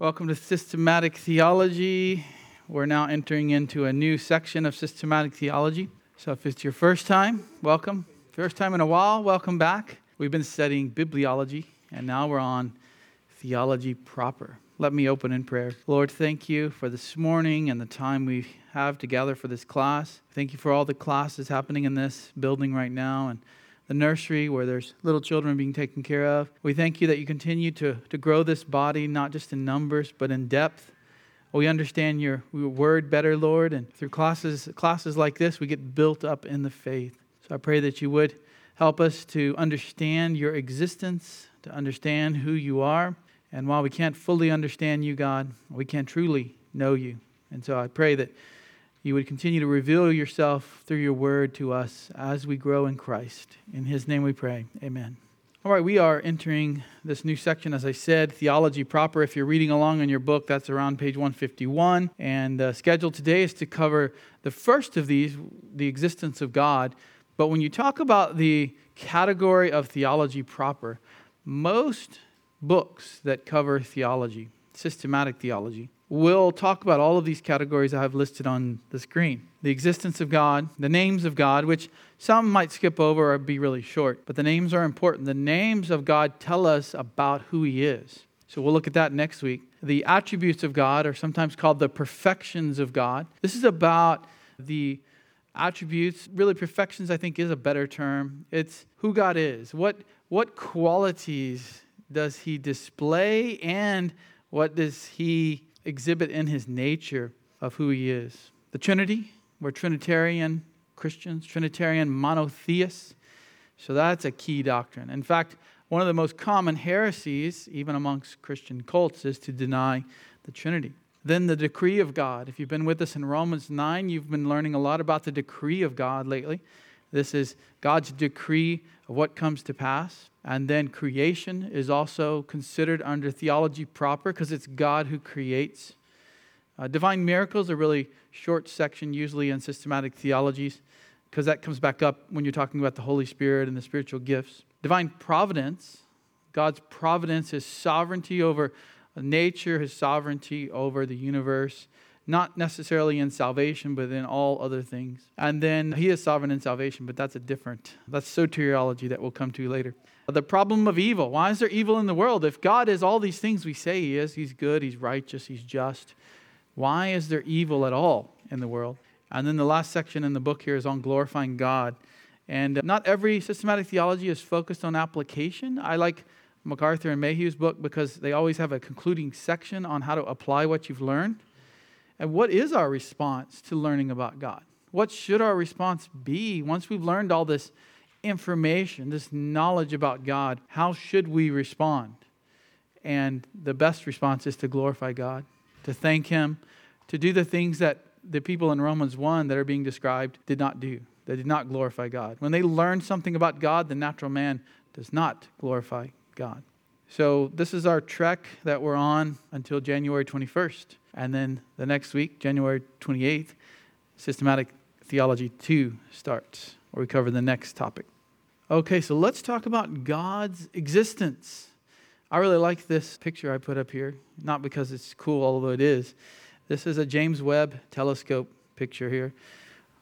Welcome to Systematic Theology. We're now entering into a new section of Systematic Theology. So if it's your first time, welcome. First time in a while, welcome back. We've been studying bibliology, and now we're on theology proper. Let me open in prayer. Lord, thank you for this morning and the time we have together for this class. Thank you for all the classes happening in this building right now and the nursery where there's little children being taken care of. We thank you that you continue to, to grow this body, not just in numbers, but in depth. We understand your word better, Lord, and through classes, classes like this, we get built up in the faith. So I pray that you would help us to understand your existence, to understand who you are. And while we can't fully understand you, God, we can truly know you. And so I pray that you would continue to reveal yourself through your word to us as we grow in Christ. In his name we pray. Amen. All right, we are entering this new section, as I said, theology proper. If you're reading along in your book, that's around page 151. And the schedule today is to cover the first of these, the existence of God. But when you talk about the category of theology proper, most books that cover theology, systematic theology, we'll talk about all of these categories I have listed on the screen the existence of God, the names of God, which some might skip over or be really short, but the names are important. The names of God tell us about who He is. So we'll look at that next week. The attributes of God are sometimes called the perfections of God. This is about the attributes, really, perfections, I think, is a better term. It's who God is. What, what qualities does He display, and what does He exhibit in his nature of who he is. The Trinity, we're Trinitarian Christians, Trinitarian monotheists. So that's a key doctrine. In fact, one of the most common heresies, even amongst Christian cults, is to deny the Trinity. Then the decree of God. If you've been with us in Romans 9, you've been learning a lot about the decree of God lately. This is God's decree of what comes to pass. And then creation is also considered under theology proper because it's God who creates. Uh, divine miracles are really short section, usually in systematic theologies, because that comes back up when you're talking about the Holy Spirit and the spiritual gifts. Divine providence, God's providence, His sovereignty over nature, His sovereignty over the universe, not necessarily in salvation, but in all other things. And then he is sovereign in salvation, but that's a different, that's soteriology that we'll come to later. The problem of evil. Why is there evil in the world? If God is all these things we say he is, he's good, he's righteous, he's just, why is there evil at all in the world? And then the last section in the book here is on glorifying God. And uh, not every systematic theology is focused on application. I like MacArthur and Mayhue's book because they always have a concluding section on how to apply what you've learned. And what is our response to learning about God? What should our response be once we've learned all this information, this knowledge about God? How should we respond? And the best response is to glorify God, to thank Him, to do the things that the people in Romans 1 that are being described did not do. They did not glorify God. When they learned something about God, the natural man does not glorify God. So, this is our trek that we're on until January 21st. And then the next week, January 28th, Systematic Theology 2 starts, where we cover the next topic. Okay, so let's talk about God's existence. I really like this picture I put up here, not because it's cool, although it is. This is a James Webb telescope picture here.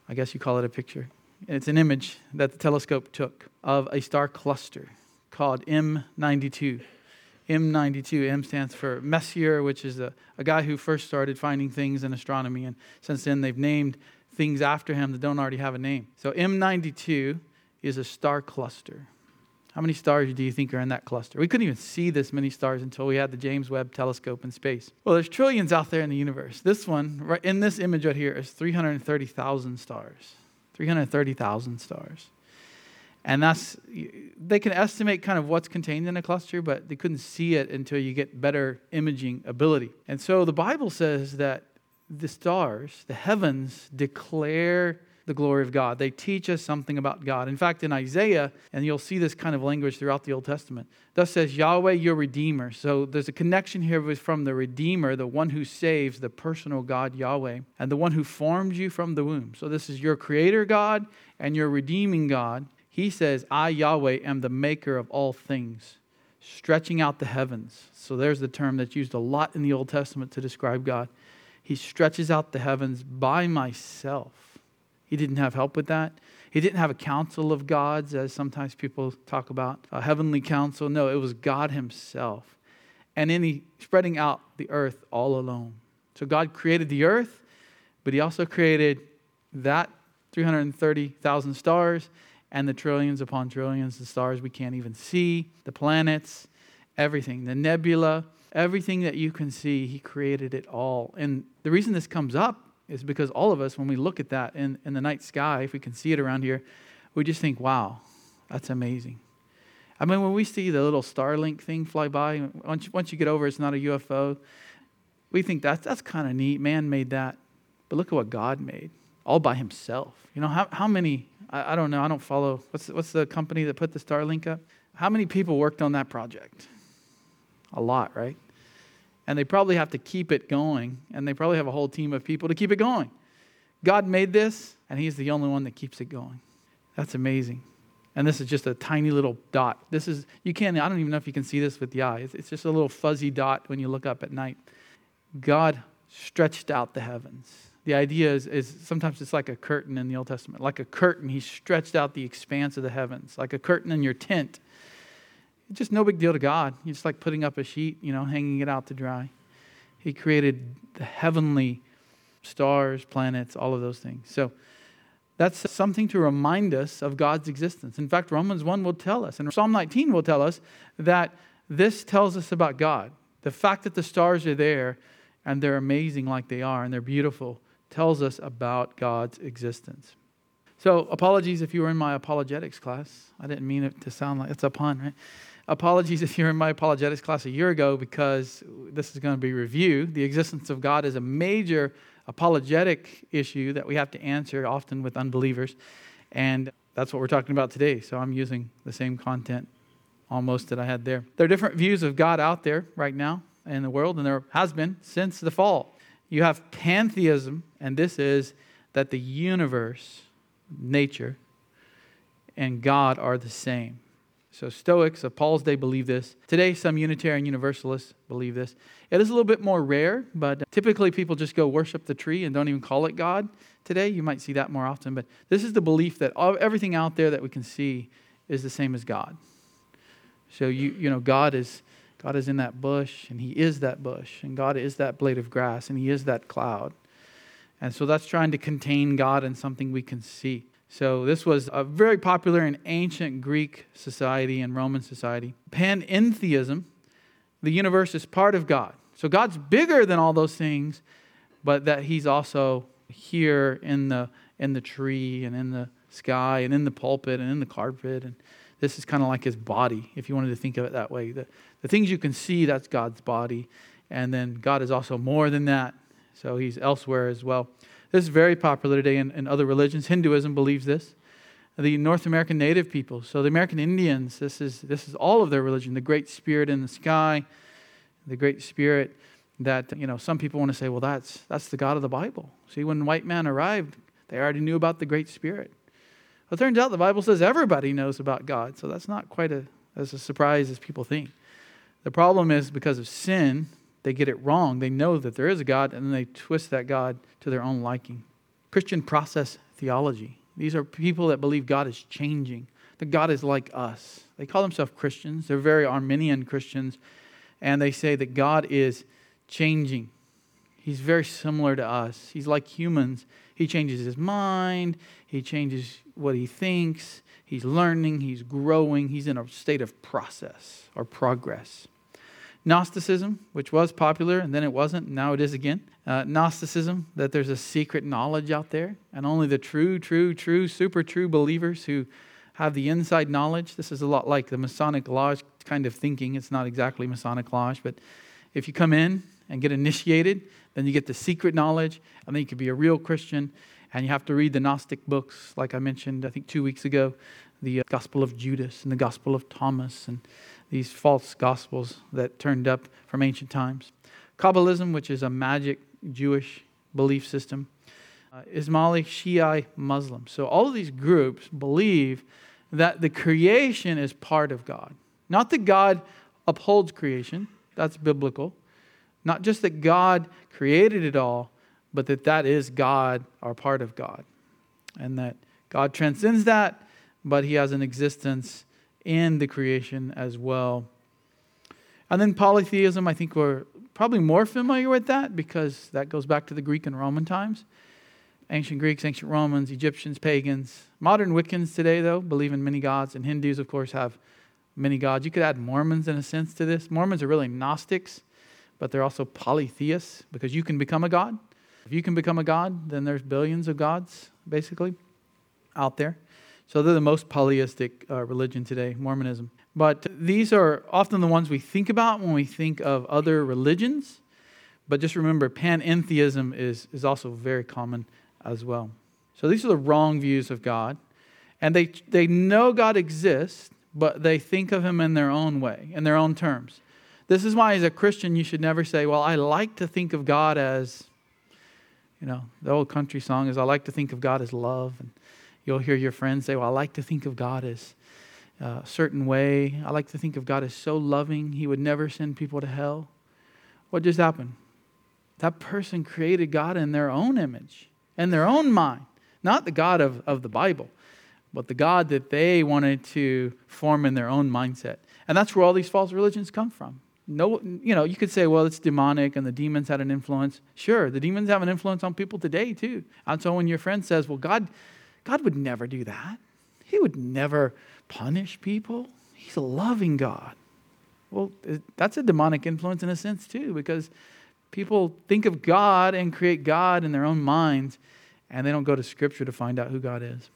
I guess you call it a picture. It's an image that the telescope took of a star cluster called M92. M92. M stands for Messier, which is a, a guy who first started finding things in astronomy. And since then, they've named things after him that don't already have a name. So M92 is a star cluster. How many stars do you think are in that cluster? We couldn't even see this many stars until we had the James Webb telescope in space. Well, there's trillions out there in the universe. This one, right in this image right here, is 330,000 stars. 330,000 stars. And that's, they can estimate kind of what's contained in a cluster, but they couldn't see it until you get better imaging ability. And so the Bible says that the stars, the heavens, declare the glory of God. They teach us something about God. In fact, in Isaiah, and you'll see this kind of language throughout the Old Testament, thus says Yahweh, your Redeemer. So there's a connection here with, from the Redeemer, the one who saves, the personal God Yahweh, and the one who formed you from the womb. So this is your Creator God and your redeeming God. He says, I, Yahweh, am the maker of all things. stretching out the heavens. So there's the term that's used a lot in the Old Testament to describe God. He stretches out the heavens by myself. He didn't have help with that. He didn't have a council of gods, as sometimes people talk about, a heavenly council. No, it was God Himself. And then He spreading out the earth all alone. So God created the earth, but He also created that 330,000 stars and the trillions upon trillions of stars we can't even see, the planets, everything, the nebula, everything that you can see, He created it all. And the reason this comes up is because all of us, when we look at that in, in the night sky, if we can see it around here, we just think, wow, that's amazing. I mean, when we see the little Starlink thing fly by, once, once you get over it's not a UFO, we think that's, that's kind of neat. Man made that. But look at what God made, all by himself. You know, how, how many, I, I don't know, I don't follow, what's, what's the company that put the Starlink up? How many people worked on that project? A lot, right? And they probably have to keep it going, and they probably have a whole team of people to keep it going. God made this, and He's the only one that keeps it going. That's amazing. And this is just a tiny little dot. This is, you can't, I don't even know if you can see this with the eye. It's, it's just a little fuzzy dot when you look up at night. God stretched out the heavens. The idea is, is sometimes it's like a curtain in the Old Testament. Like a curtain, He stretched out the expanse of the heavens. Like a curtain in your tent it's just no big deal to God. He's just like putting up a sheet, you know, hanging it out to dry. He created the heavenly stars, planets, all of those things. So that's something to remind us of God's existence. In fact, Romans 1 will tell us, and Psalm 19 will tell us that this tells us about God. The fact that the stars are there and they're amazing like they are and they're beautiful tells us about God's existence. So, apologies if you were in my apologetics class. I didn't mean it to sound like it's a pun, right? Apologies if you're in my apologetics class a year ago because this is going to be review. The existence of God is a major apologetic issue that we have to answer often with unbelievers. And that's what we're talking about today. So I'm using the same content almost that I had there. There are different views of God out there right now in the world, and there has been since the fall. You have pantheism, and this is that the universe, nature, and God are the same. So, Stoics of Paul's day believe this. Today, some Unitarian Universalists believe this. It is a little bit more rare, but uh, typically people just go worship the tree and don't even call it God. Today, you might see that more often, but this is the belief that all, everything out there that we can see is the same as God. So, you, you know, God is, God is in that bush, and He is that bush, and God is that blade of grass, and He is that cloud. And so that's trying to contain God in something we can see. So, this was a very popular in ancient Greek society and Roman society. Panentheism, the universe is part of God. So, God's bigger than all those things, but that He's also here in the, in the tree and in the sky and in the pulpit and in the carpet. And this is kind of like His body, if you wanted to think of it that way. The, the things you can see, that's God's body. And then God is also more than that. So, He's elsewhere as well. This is very popular today in, in other religions. Hinduism believes this. The North American native people, so the American Indians, this is, this is all of their religion. The Great Spirit in the sky, the Great Spirit that, you know, some people want to say, well, that's, that's the God of the Bible. See, when white man arrived, they already knew about the Great Spirit. Well, it turns out the Bible says everybody knows about God, so that's not quite a, as a surprise as people think. The problem is because of sin, they get it wrong. They know that there is a God, and then they twist that God to their own liking. Christian process theology. These are people that believe God is changing, that God is like us. They call themselves Christians. They're very Arminian Christians, and they say that God is changing. He's very similar to us. He's like humans. He changes his mind, he changes what he thinks, he's learning, he's growing, he's in a state of process or progress. Gnosticism, which was popular and then it wasn't, now it is again. Uh, Gnosticism, that there's a secret knowledge out there, and only the true, true, true, super true believers who have the inside knowledge. This is a lot like the Masonic Lodge kind of thinking. It's not exactly Masonic Lodge, but if you come in and get initiated, then you get the secret knowledge, and then you can be a real Christian. And you have to read the Gnostic books, like I mentioned, I think two weeks ago, the uh, Gospel of Judas and the Gospel of Thomas, and these false gospels that turned up from ancient times. Kabbalism, which is a magic Jewish belief system. Uh, Ismaili Shiite Muslim. So all of these groups believe that the creation is part of God. Not that God upholds creation. That's biblical. Not just that God created it all, but that that is God or part of God. And that God transcends that, but he has an existence in the creation as well. And then polytheism, I think we're probably more familiar with that because that goes back to the Greek and Roman times. Ancient Greeks, ancient Romans, Egyptians, pagans. Modern Wiccans today, though, believe in many gods, and Hindus, of course, have many gods. You could add Mormons in a sense to this. Mormons are really Gnostics, but they're also polytheists because you can become a god. If you can become a god, then there's billions of gods, basically, out there. So they're the most polytheistic uh, religion today, Mormonism. But these are often the ones we think about when we think of other religions. But just remember, panentheism is, is also very common as well. So these are the wrong views of God. And they, they know God exists, but they think of him in their own way, in their own terms. This is why, as a Christian, you should never say, Well, I like to think of God as, you know, the old country song is, I like to think of God as love. And you'll hear your friends say, Well, I like to think of God as uh, a certain way. I like to think of God as so loving, he would never send people to hell. What just happened? That person created God in their own image in their own mind, not the God of, of the Bible, but the God that they wanted to form in their own mindset. And that's where all these false religions come from. No, you know, you could say, well, it's demonic and the demons had an influence. Sure, the demons have an influence on people today too. And so when your friend says, well, God, God would never do that. He would never punish people. He's a loving God. Well, that's a demonic influence in a sense too, because people think of God and create God in their own minds and they don't go to Scripture to find out who God is.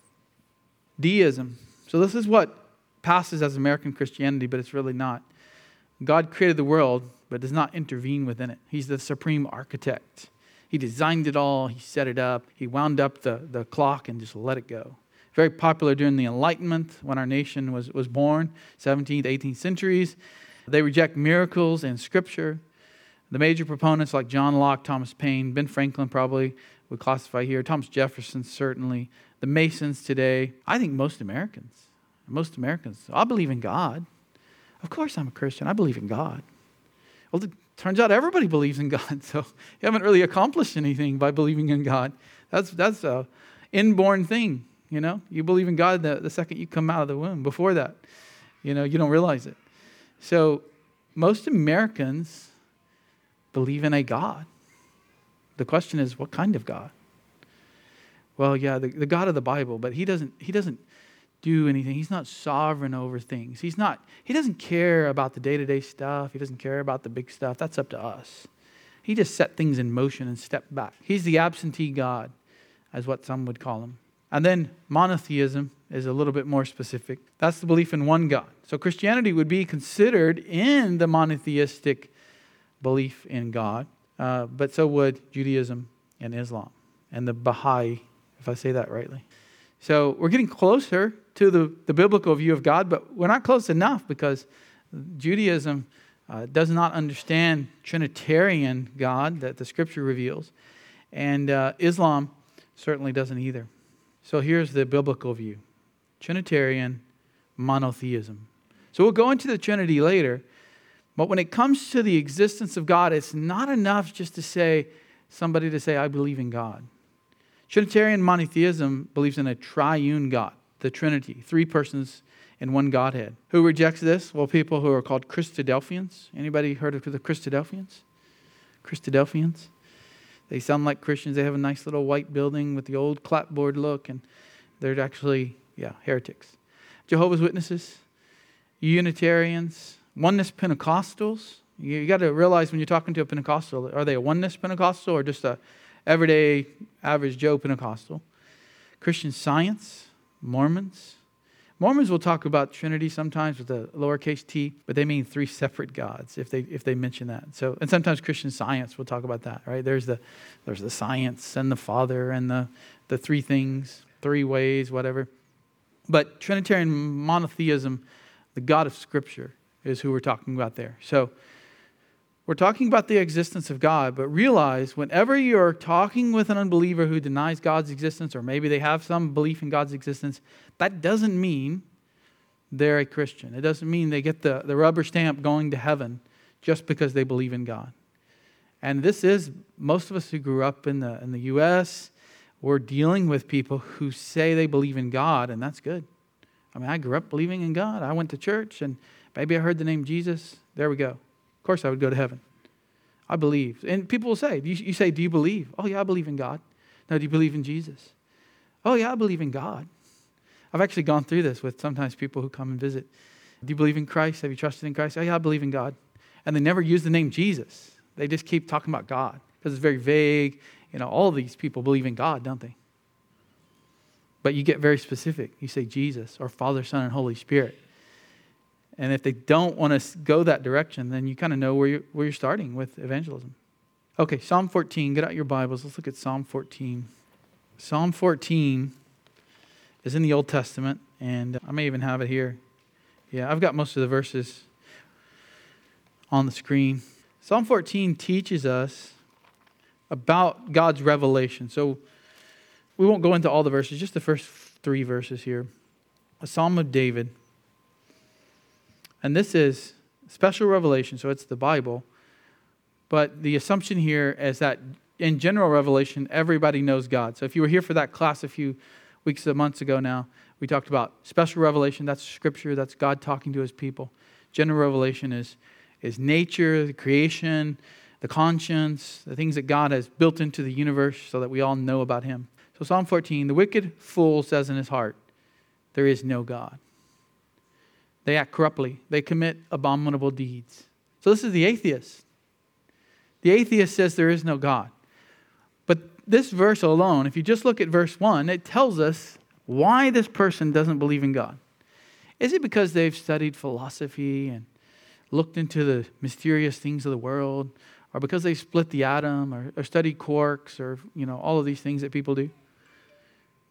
Deism. So, this is what passes as American Christianity, but it's really not. God created the world, but does not intervene within it. He's the supreme architect. He designed it all, He set it up, He wound up the, the clock and just let it go. Very popular during the Enlightenment when our nation was, was born, 17th, 18th centuries. They reject miracles and Scripture. The major proponents like John Locke, Thomas Paine, Ben Franklin probably would classify here, Thomas Jefferson certainly, the Masons today. I think most Americans, most Americans, I believe in God. Of course I'm a Christian. I believe in God. Well, turns out everybody believes in God, so you haven't really accomplished anything by believing in God. That's, that's a inborn thing, you know? You believe in God the, the second you come out of the womb. Before that, you know, you don't realize it. So most Americans believe in a God. The question is, what kind of God? Well, yeah, the, the God of the Bible, but he doesn't, he doesn't do anything. He's not sovereign over things. He's not, he doesn't care about the day-to-day stuff. He doesn't care about the big stuff. That's up to us. He just set things in motion and stepped back. He's the absentee God, as what some would call him. And then monotheism is a little bit more specific. That's the belief in one God. So Christianity would be considered in the monotheistic belief in God, uh, but so would Judaism and Islam and the Baha'i, if I say that rightly. So we're getting closer to the, the biblical view of God, but we're not close enough because Judaism uh, does not understand Trinitarian God that the scripture reveals, and uh, Islam certainly doesn't either. So here's the biblical view Trinitarian monotheism. So we'll go into the Trinity later, but when it comes to the existence of God, it's not enough just to say, somebody to say, I believe in God. Trinitarian monotheism believes in a triune God, the Trinity, three persons in one Godhead. Who rejects this? Well, people who are called Christadelphians. Anybody heard of the Christadelphians? Christadelphians. They sound like Christians. They have a nice little white building with the old clapboard look, and they're actually, yeah, heretics. Jehovah's Witnesses, Unitarians, Oneness Pentecostals, you, you got to realize when you're talking to a Pentecostal, are they a oneness Pentecostal or just a everyday average Joe Pentecostal? Christian Science, Mormons. Mormons will talk about Trinity sometimes with a lowercase t, but they mean three separate gods if they if they mention that. So and sometimes Christian Science will talk about that, right? There's the there's the science and the Father and the the three things, three ways, whatever. But Trinitarian monotheism, the God of Scripture, is who we're talking about there. So we're talking about the existence of God, but realize whenever you're talking with an unbeliever who denies God's existence, or maybe they have some belief in God's existence, that doesn't mean they're a Christian. It doesn't mean they get the, the rubber stamp going to heaven just because they believe in God. And this is most of us who grew up in the, in the U.S., we're dealing with people who say they believe in God, and that's good. I mean, I grew up believing in God. I went to church, and maybe I heard the name Jesus. There we go. Of course, I would go to heaven. I believe. And people will say, you, you say, Do you believe? Oh, yeah, I believe in God. No, do you believe in Jesus? Oh, yeah, I believe in God. I've actually gone through this with sometimes people who come and visit. Do you believe in Christ? Have you trusted in Christ? Oh, yeah, I believe in God. And they never use the name Jesus. They just keep talking about God because it's very vague. You know, all these people believe in God, don't they? But you get very specific. You say Jesus or Father, Son, and Holy Spirit. And if they don't want to go that direction, then you kind of know where you're, where you're starting with evangelism. Okay, Psalm 14. Get out your Bibles. Let's look at Psalm 14. Psalm 14 is in the Old Testament, and uh, I may even have it here. Yeah, I've got most of the verses on the screen. Psalm 14 teaches us about God's revelation. So we won't go into all the verses, just the first three verses here. A Psalm of David. And this is special revelation, so it's the Bible. But the assumption here is that in general revelation, everybody knows God. So if you were here for that class a few weeks or months ago now, we talked about special revelation. That's scripture, that's God talking to his people. General revelation is, is nature, the creation, the conscience, the things that God has built into the universe so that we all know about him. So Psalm 14, the wicked fool says in his heart, There is no God. They act corruptly, they commit abominable deeds. So this is the atheist. The atheist says there is no God. But this verse alone, if you just look at verse 1, it tells us why this person doesn't believe in God. Is it because they've studied philosophy and looked into the mysterious things of the world, or because they split the atom, or, or studied quarks, or you know all of these things that people do?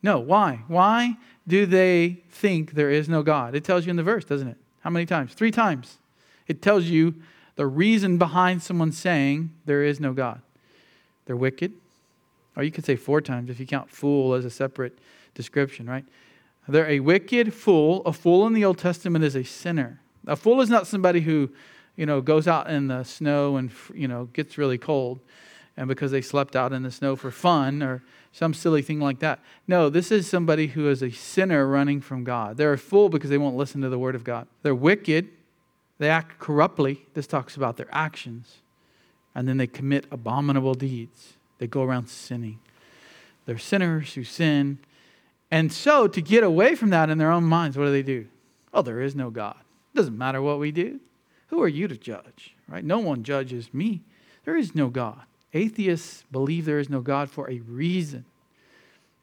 No. Why? Why do they think there is no God? It tells you in the verse, doesn't it? How many times? Three times. It tells you the reason behind someone saying there is no God. They're wicked. Or you could say four times if you count fool as a separate description, right? They're a wicked fool. A fool in the Old Testament is a sinner. A fool is not somebody who, you know, goes out in the snow and, you know, gets really cold and because they slept out in the snow for fun or some silly thing like that. No, this is somebody who is a sinner running from God. They're a fool because they won't listen to the word of God. They're wicked. They act corruptly. This talks about their actions. And then they commit abominable deeds. They go around sinning. They're sinners who sin. And so, to get away from that in their own minds, what do they do? Oh, there is no God. It doesn't matter what we do. Who are you to judge? Right? No one judges me. There is no God. Atheists believe there is no God for a reason.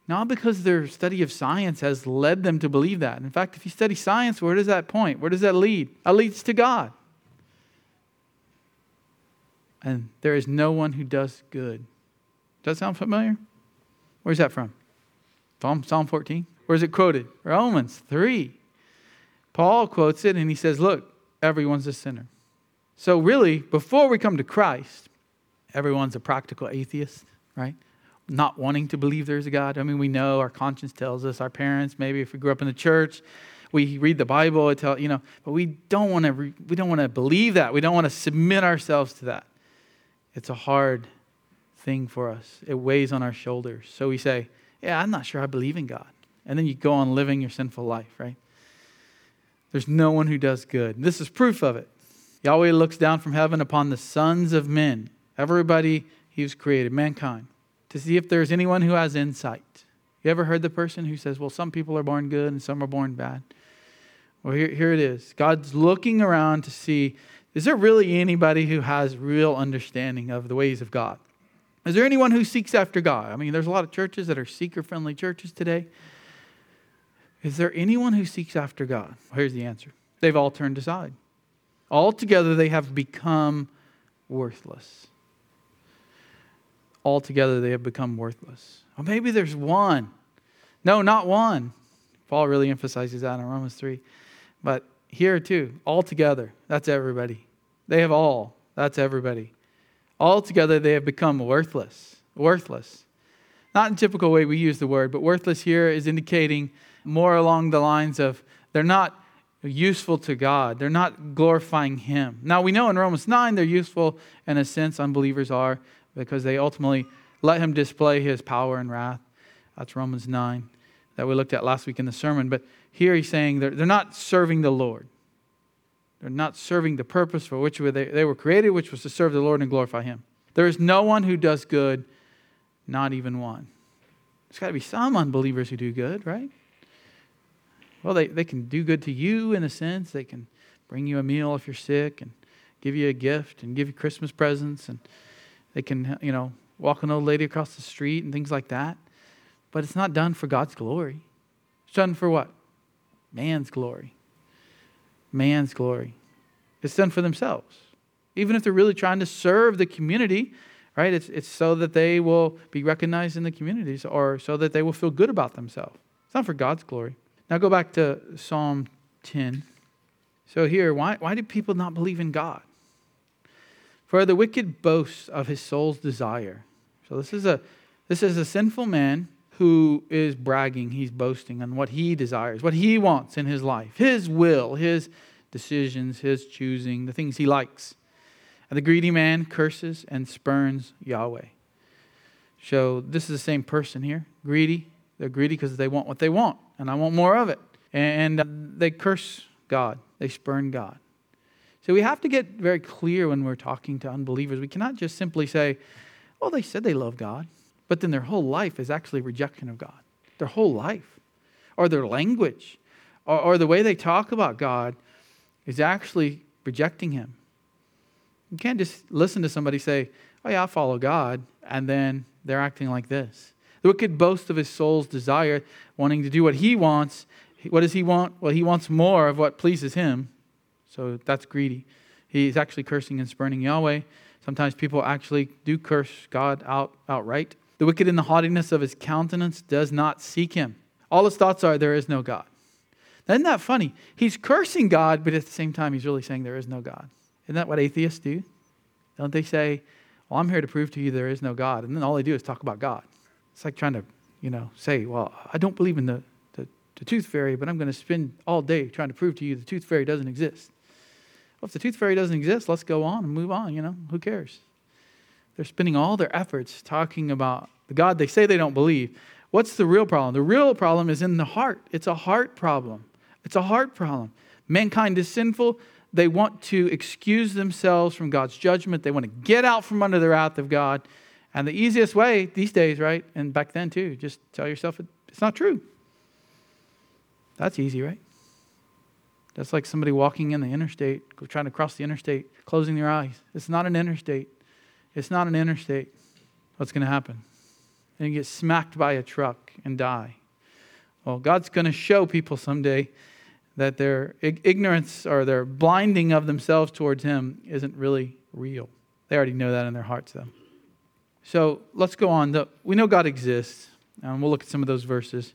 Not because their study of science has led them to believe that. In fact, if you study science, where does that point? Where does that lead? It leads to God. And there is no one who does good. Does that sound familiar? Where's that from? Psalm, Psalm 14? Where's it quoted? Romans 3. Paul quotes it and he says, Look, everyone's a sinner. So, really, before we come to Christ, everyone's a practical atheist, right? Not wanting to believe there's a God. I mean, we know our conscience tells us, our parents, maybe if we grew up in the church, we read the Bible, it tell, you know, but we don't want to re- we don't want to believe that. We don't want to submit ourselves to that. It's a hard thing for us. It weighs on our shoulders. So we say, "Yeah, I'm not sure I believe in God." And then you go on living your sinful life, right? There's no one who does good. This is proof of it. Yahweh looks down from heaven upon the sons of men everybody he's created, mankind, to see if there's anyone who has insight. You ever heard the person who says, well, some people are born good and some are born bad? Well, here, here it is. God's looking around to see is there really anybody who has real understanding of the ways of God? Is there anyone who seeks after God? I mean, there's a lot of churches that are seeker friendly churches today. Is there anyone who seeks after God? Here's the answer they've all turned aside. Altogether, they have become worthless altogether they have become worthless. Or maybe there's one. No, not one. Paul really emphasizes that in Romans 3. But here too, altogether, that's everybody. They have all. That's everybody. Altogether, they have become worthless. Worthless. Not in typical way we use the word, but worthless here is indicating more along the lines of they're not useful to God. They're not glorifying Him. Now, we know in Romans 9 they're useful in a sense, unbelievers are, because they ultimately let Him display His power and wrath. That's Romans 9 that we looked at last week in the sermon. But here he's saying they're, they're not serving the Lord. They're not serving the purpose for which they, they were created, which was to serve the Lord and glorify Him. There is no one who does good, not even one. There's got to be some unbelievers who do good, right? Well, they, they can do good to you in a sense. They can bring you a meal if you're sick and give you a gift and give you Christmas presents. And they can, you know, walk an old lady across the street and things like that. But it's not done for God's glory. It's done for what? Man's glory. Man's glory. It's done for themselves. Even if they're really trying to serve the community, right? It's, it's so that they will be recognized in the communities or so that they will feel good about themselves. It's not for God's glory. Now go back to Psalm 10. So here, why, why do people not believe in God? For the wicked boasts of his soul's desire. So this is a this is a sinful man who is bragging, he's boasting on what he desires, what he wants in his life, his will, his decisions, his choosing, the things he likes. And the greedy man curses and spurns Yahweh. So this is the same person here. Greedy. They're greedy because they want what they want and I want more of it. And they curse God, they spurn God. So we have to get very clear when we're talking to unbelievers. We cannot just simply say, well, they said they love God, but then their whole life is actually rejection of God. Their whole life, or their language, or, or the way they talk about God is actually rejecting Him. You can't just listen to somebody say, oh, yeah, I follow God, and then they're acting like this. The wicked boast of his soul's desire, wanting to do what he wants. What does he want? Well, he wants more of what pleases him. So that's greedy. He's actually cursing and spurning Yahweh. Sometimes people actually do curse God out outright. The wicked in the haughtiness of his countenance does not seek him. All his thoughts are, there is no God. Isn't that funny? He's cursing God, but at the same time, he's really saying there is no God. Isn't that what atheists do? Don't they say, Well, I'm here to prove to you there is no God? And then all they do is talk about God. It's like trying to, you know, say, well, I don't believe in the, the, the tooth fairy, but I'm going to spend all day trying to prove to you the tooth fairy doesn't exist. Well, if the tooth fairy doesn't exist, let's go on and move on, you know, who cares? They're spending all their efforts talking about the God they say they don't believe. What's the real problem? The real problem is in the heart. It's a heart problem. It's a heart problem. Mankind is sinful. They want to excuse themselves from God's judgment. They want to get out from under the wrath of God. And the easiest way these days, right, and back then too, just tell yourself it's not true. That's easy, right? That's like somebody walking in the interstate, trying to cross the interstate, closing their eyes. It's not an interstate. It's not an interstate. What's going to happen? And you get smacked by a truck and die. Well, God's going to show people someday that their ignorance or their blinding of themselves towards Him isn't really real. They already know that in their hearts, though. So let's go on. We know God exists, and we'll look at some of those verses.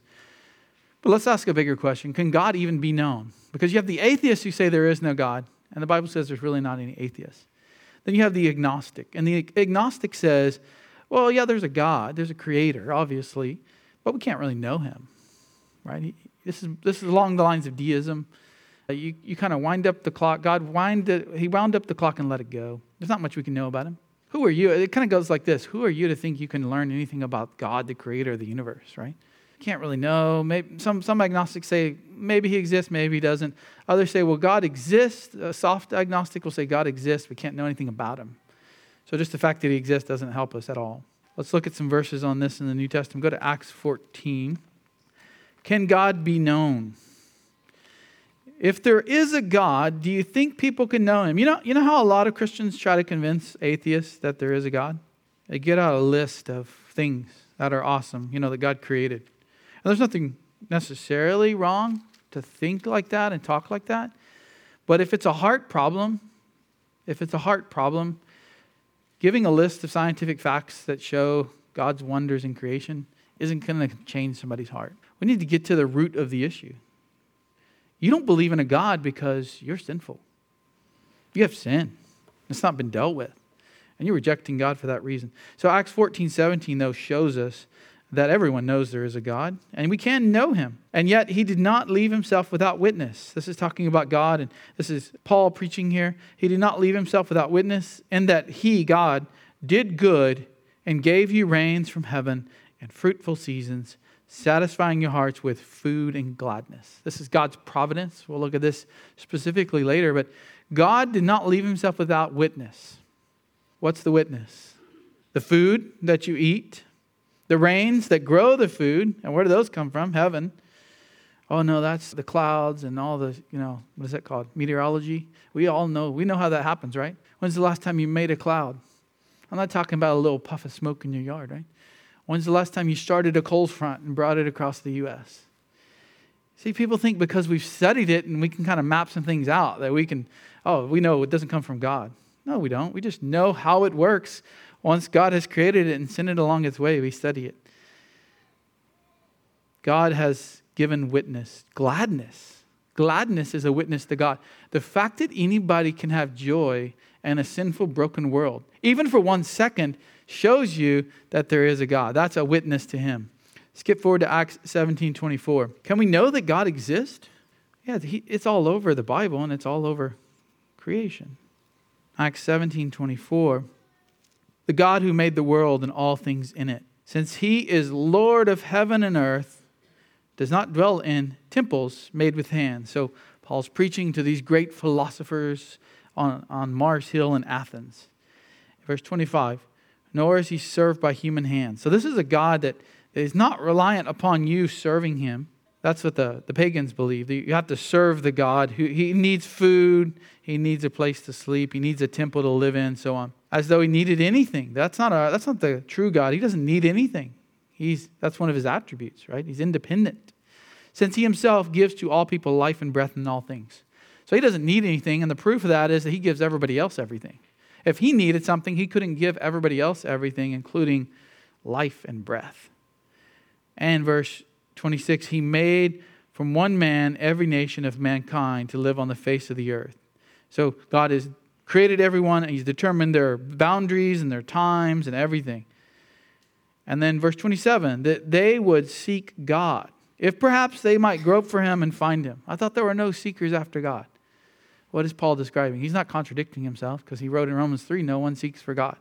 But let's ask a bigger question Can God even be known? Because you have the atheists who say there is no God, and the Bible says there's really not any atheists. Then you have the agnostic, and the agnostic says, well, yeah, there's a God, there's a creator, obviously, but we can't really know him, right? this, is, this is along the lines of deism. Uh, you, you kind of wind up the clock. God wind it, he wound up the clock and let it go. There's not much we can know about him. Who are you? It kind of goes like this Who are you to think you can learn anything about God, the creator of the universe, right? Can't really know. Maybe some, some agnostics say maybe he exists, maybe he doesn't. Others say, well, God exists. A soft agnostic will say God exists. We can't know anything about him. So just the fact that he exists doesn't help us at all. Let's look at some verses on this in the New Testament. Go to Acts 14. Can God be known? If there is a God, do you think people can know him? You know, you know how a lot of Christians try to convince atheists that there is a God? They get out a list of things that are awesome, you know, that God created. And there's nothing necessarily wrong to think like that and talk like that. But if it's a heart problem, if it's a heart problem, giving a list of scientific facts that show God's wonders in creation isn't going to change somebody's heart. We need to get to the root of the issue. You don't believe in a God because you're sinful. You have sin. It's not been dealt with. And you're rejecting God for that reason. So Acts 14, 17, though, shows us that everyone knows there is a God, and we can know him. And yet he did not leave himself without witness. This is talking about God, and this is Paul preaching here. He did not leave himself without witness, in that he, God, did good and gave you rains from heaven and fruitful seasons, satisfying your hearts with food and gladness. This is God's providence. We'll look at this specifically later, but God did not leave himself without witness. What's the witness? The food that you eat, the rains that grow the food, and where do those come from? Heaven. Oh no, that's the clouds and all the, you know, what is that called? Meteorology. We all know, we know how that happens, right? When's the last time you made a cloud? I'm not talking about a little puff of smoke in your yard, right? When's the last time you started a cold front and brought it across the U.S.? See, people think because we've studied it and we can kind of map some things out that we can, oh, we know it doesn't come from God. No, we don't. We just know how it works once God has created it and sent it along its way, we study it. God has given witness, gladness. Gladness is a witness to God. The fact that anybody can have joy in a sinful, broken world, even for one second, shows you that there is a God. That's a witness to Him. Skip forward to Acts 17 24. Can we know that God exists? Yeah, it's all over the Bible and it's all over creation. Acts 17 24 the God who made the world and all things in it. Since he is Lord of heaven and earth, does not dwell in temples made with hands. So Paul's preaching to these great philosophers on, on Mars Hill in Athens. Verse 25, nor is he served by human hands. So this is a God that is not reliant upon you serving him. That's what the, the pagans believe. You have to serve the God he needs food, he needs a place to sleep, he needs a temple to live in, so on as though he needed anything. That's not, a, that's not the true God. He doesn't need anything. He's, that's one of his attributes, right? He's independent. Since he himself gives to all people life and breath and all things. So he doesn't need anything, and the proof of that is that he gives everybody else everything. If he needed something, he couldn't give everybody else everything, including life and breath. And verse 26 He made from one man every nation of mankind to live on the face of the earth. So God is created everyone, and He's determined their boundaries and their times and everything. And then verse 27 that they would seek God, if perhaps they might grope for Him and find Him. I thought there were no seekers after God. What is Paul describing? He's not contradicting himself because he wrote in Romans 3 no one seeks for God.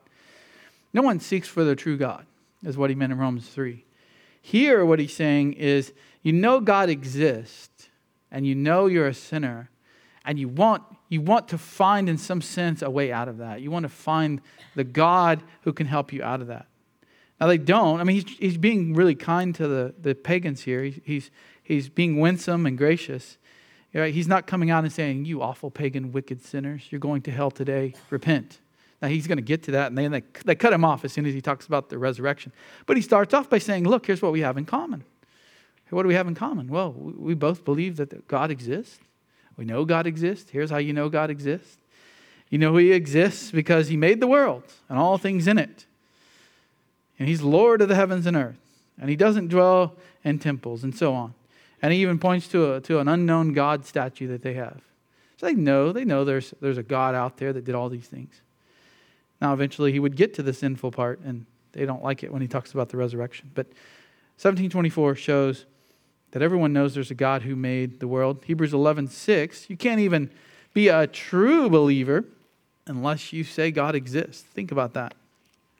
No one seeks for the true God, is what he meant in Romans 3. Here, what he's saying is you know God exists and you know you're a sinner and you want you want to find, in some sense, a way out of that. You want to find the God who can help you out of that. Now, they don't. I mean, he's, he's being really kind to the, the pagans here. He's, he's, he's being winsome and gracious. right? He's not coming out and saying, You awful pagan, wicked sinners, you're going to hell today. Repent. Now, he's going to get to that, and they, they cut him off as soon as he talks about the resurrection. But he starts off by saying, Look, here's what we have in common. What do we have in common? Well, we both believe that God exists. We know God exists. Here's how you know God exists. You know He exists because He made the world and all things in it. And He's Lord of the heavens and earth. And He doesn't dwell in temples and so on. And He even points to, a, to an unknown God statue that they have. So they know, they know there's, there's a God out there that did all these things. Now, eventually, He would get to the sinful part, and they don't like it when He talks about the resurrection. But 1724 shows that everyone knows there's a God who made the world. Hebrews 11, 6. You can't even be a true believer unless you say God exists. Think about that.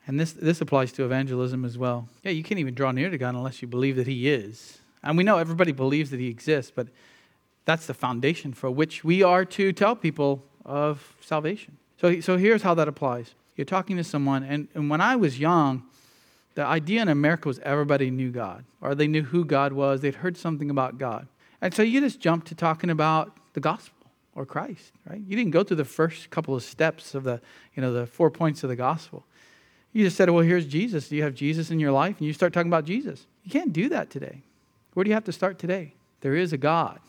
And this, this applies to evangelism as well. Yeah, you can't even draw near to God unless you believe that He is. And we know everybody believes that He exists, but that's the foundation for which we are to tell people of salvation. So, so here's how that applies. You're talking to someone, and, and when I was young, the idea in America was everybody knew God, or they knew who God was, they'd heard something about God. And so you just jumped to talking about the gospel or Christ, right? You didn't go through the first couple of steps of the, you know, the four points of the gospel. You just said, well, here's Jesus. Do you have Jesus in your life? And you start talking about Jesus. You can't do that today. Where do you have to start today? There is a God.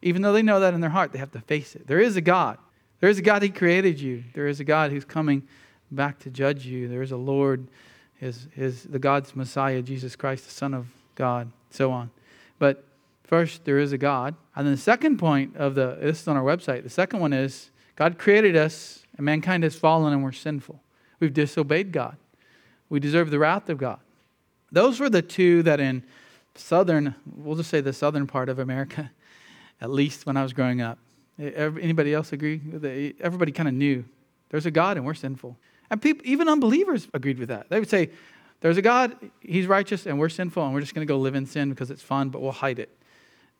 Even though they know that in their heart, they have to face it. There is a God. There is a God who created you. There is a God who's coming back to judge you. There is a Lord is, is the God's Messiah, Jesus Christ, the Son of God, so on. But first, there is a God. And then the second point of the, this is on our website, the second one is God created us, and mankind has fallen, and we're sinful. We've disobeyed God. We deserve the wrath of God. Those were the two that in southern, we'll just say the southern part of America, at least when I was growing up. Anybody else agree? Everybody kind of knew there's a God and we're sinful. And people, even unbelievers agreed with that. They would say, There's a God, He's righteous, and we're sinful, and we're just going to go live in sin because it's fun, but we'll hide it.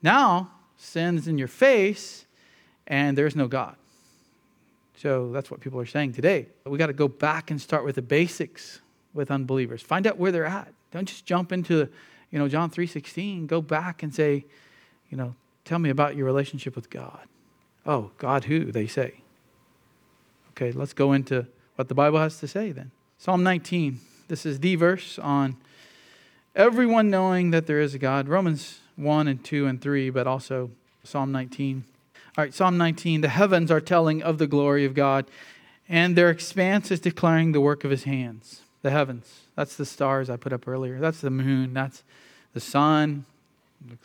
Now, sin's in your face, and there's no God. So that's what people are saying today. We got to go back and start with the basics with unbelievers. Find out where they're at. Don't just jump into, you know, John 3:16. Go back and say, you know, tell me about your relationship with God. Oh, God who? They say. Okay, let's go into what the Bible has to say then. Psalm 19. This is the verse on everyone knowing that there is a God. Romans 1 and 2 and 3, but also Psalm 19. All right, Psalm 19. The heavens are telling of the glory of God, and their expanse is declaring the work of his hands. The heavens. That's the stars I put up earlier. That's the moon. That's the sun.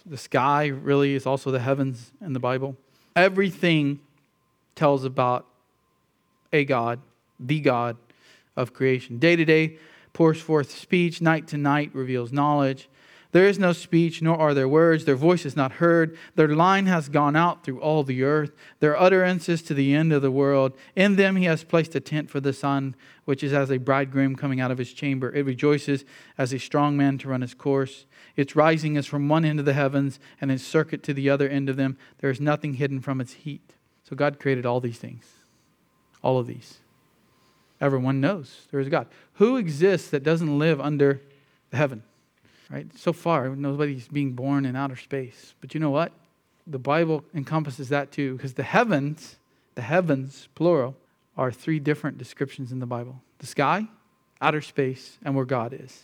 The sky really is also the heavens in the Bible. Everything tells about a God, the God of creation. Day to day pours forth speech, night to night reveals knowledge. There is no speech, nor are there words. Their voice is not heard. Their line has gone out through all the earth. Their utterances to the end of the world. In them he has placed a tent for the sun, which is as a bridegroom coming out of his chamber. It rejoices as a strong man to run his course. Its rising is from one end of the heavens, and its circuit to the other end of them. There is nothing hidden from its heat. So God created all these things all of these. Everyone knows there is God. Who exists that doesn't live under the heaven? Right? So far, nobody's being born in outer space. But you know what? The Bible encompasses that too, because the heavens, the heavens, plural, are three different descriptions in the Bible the sky, outer space, and where God is.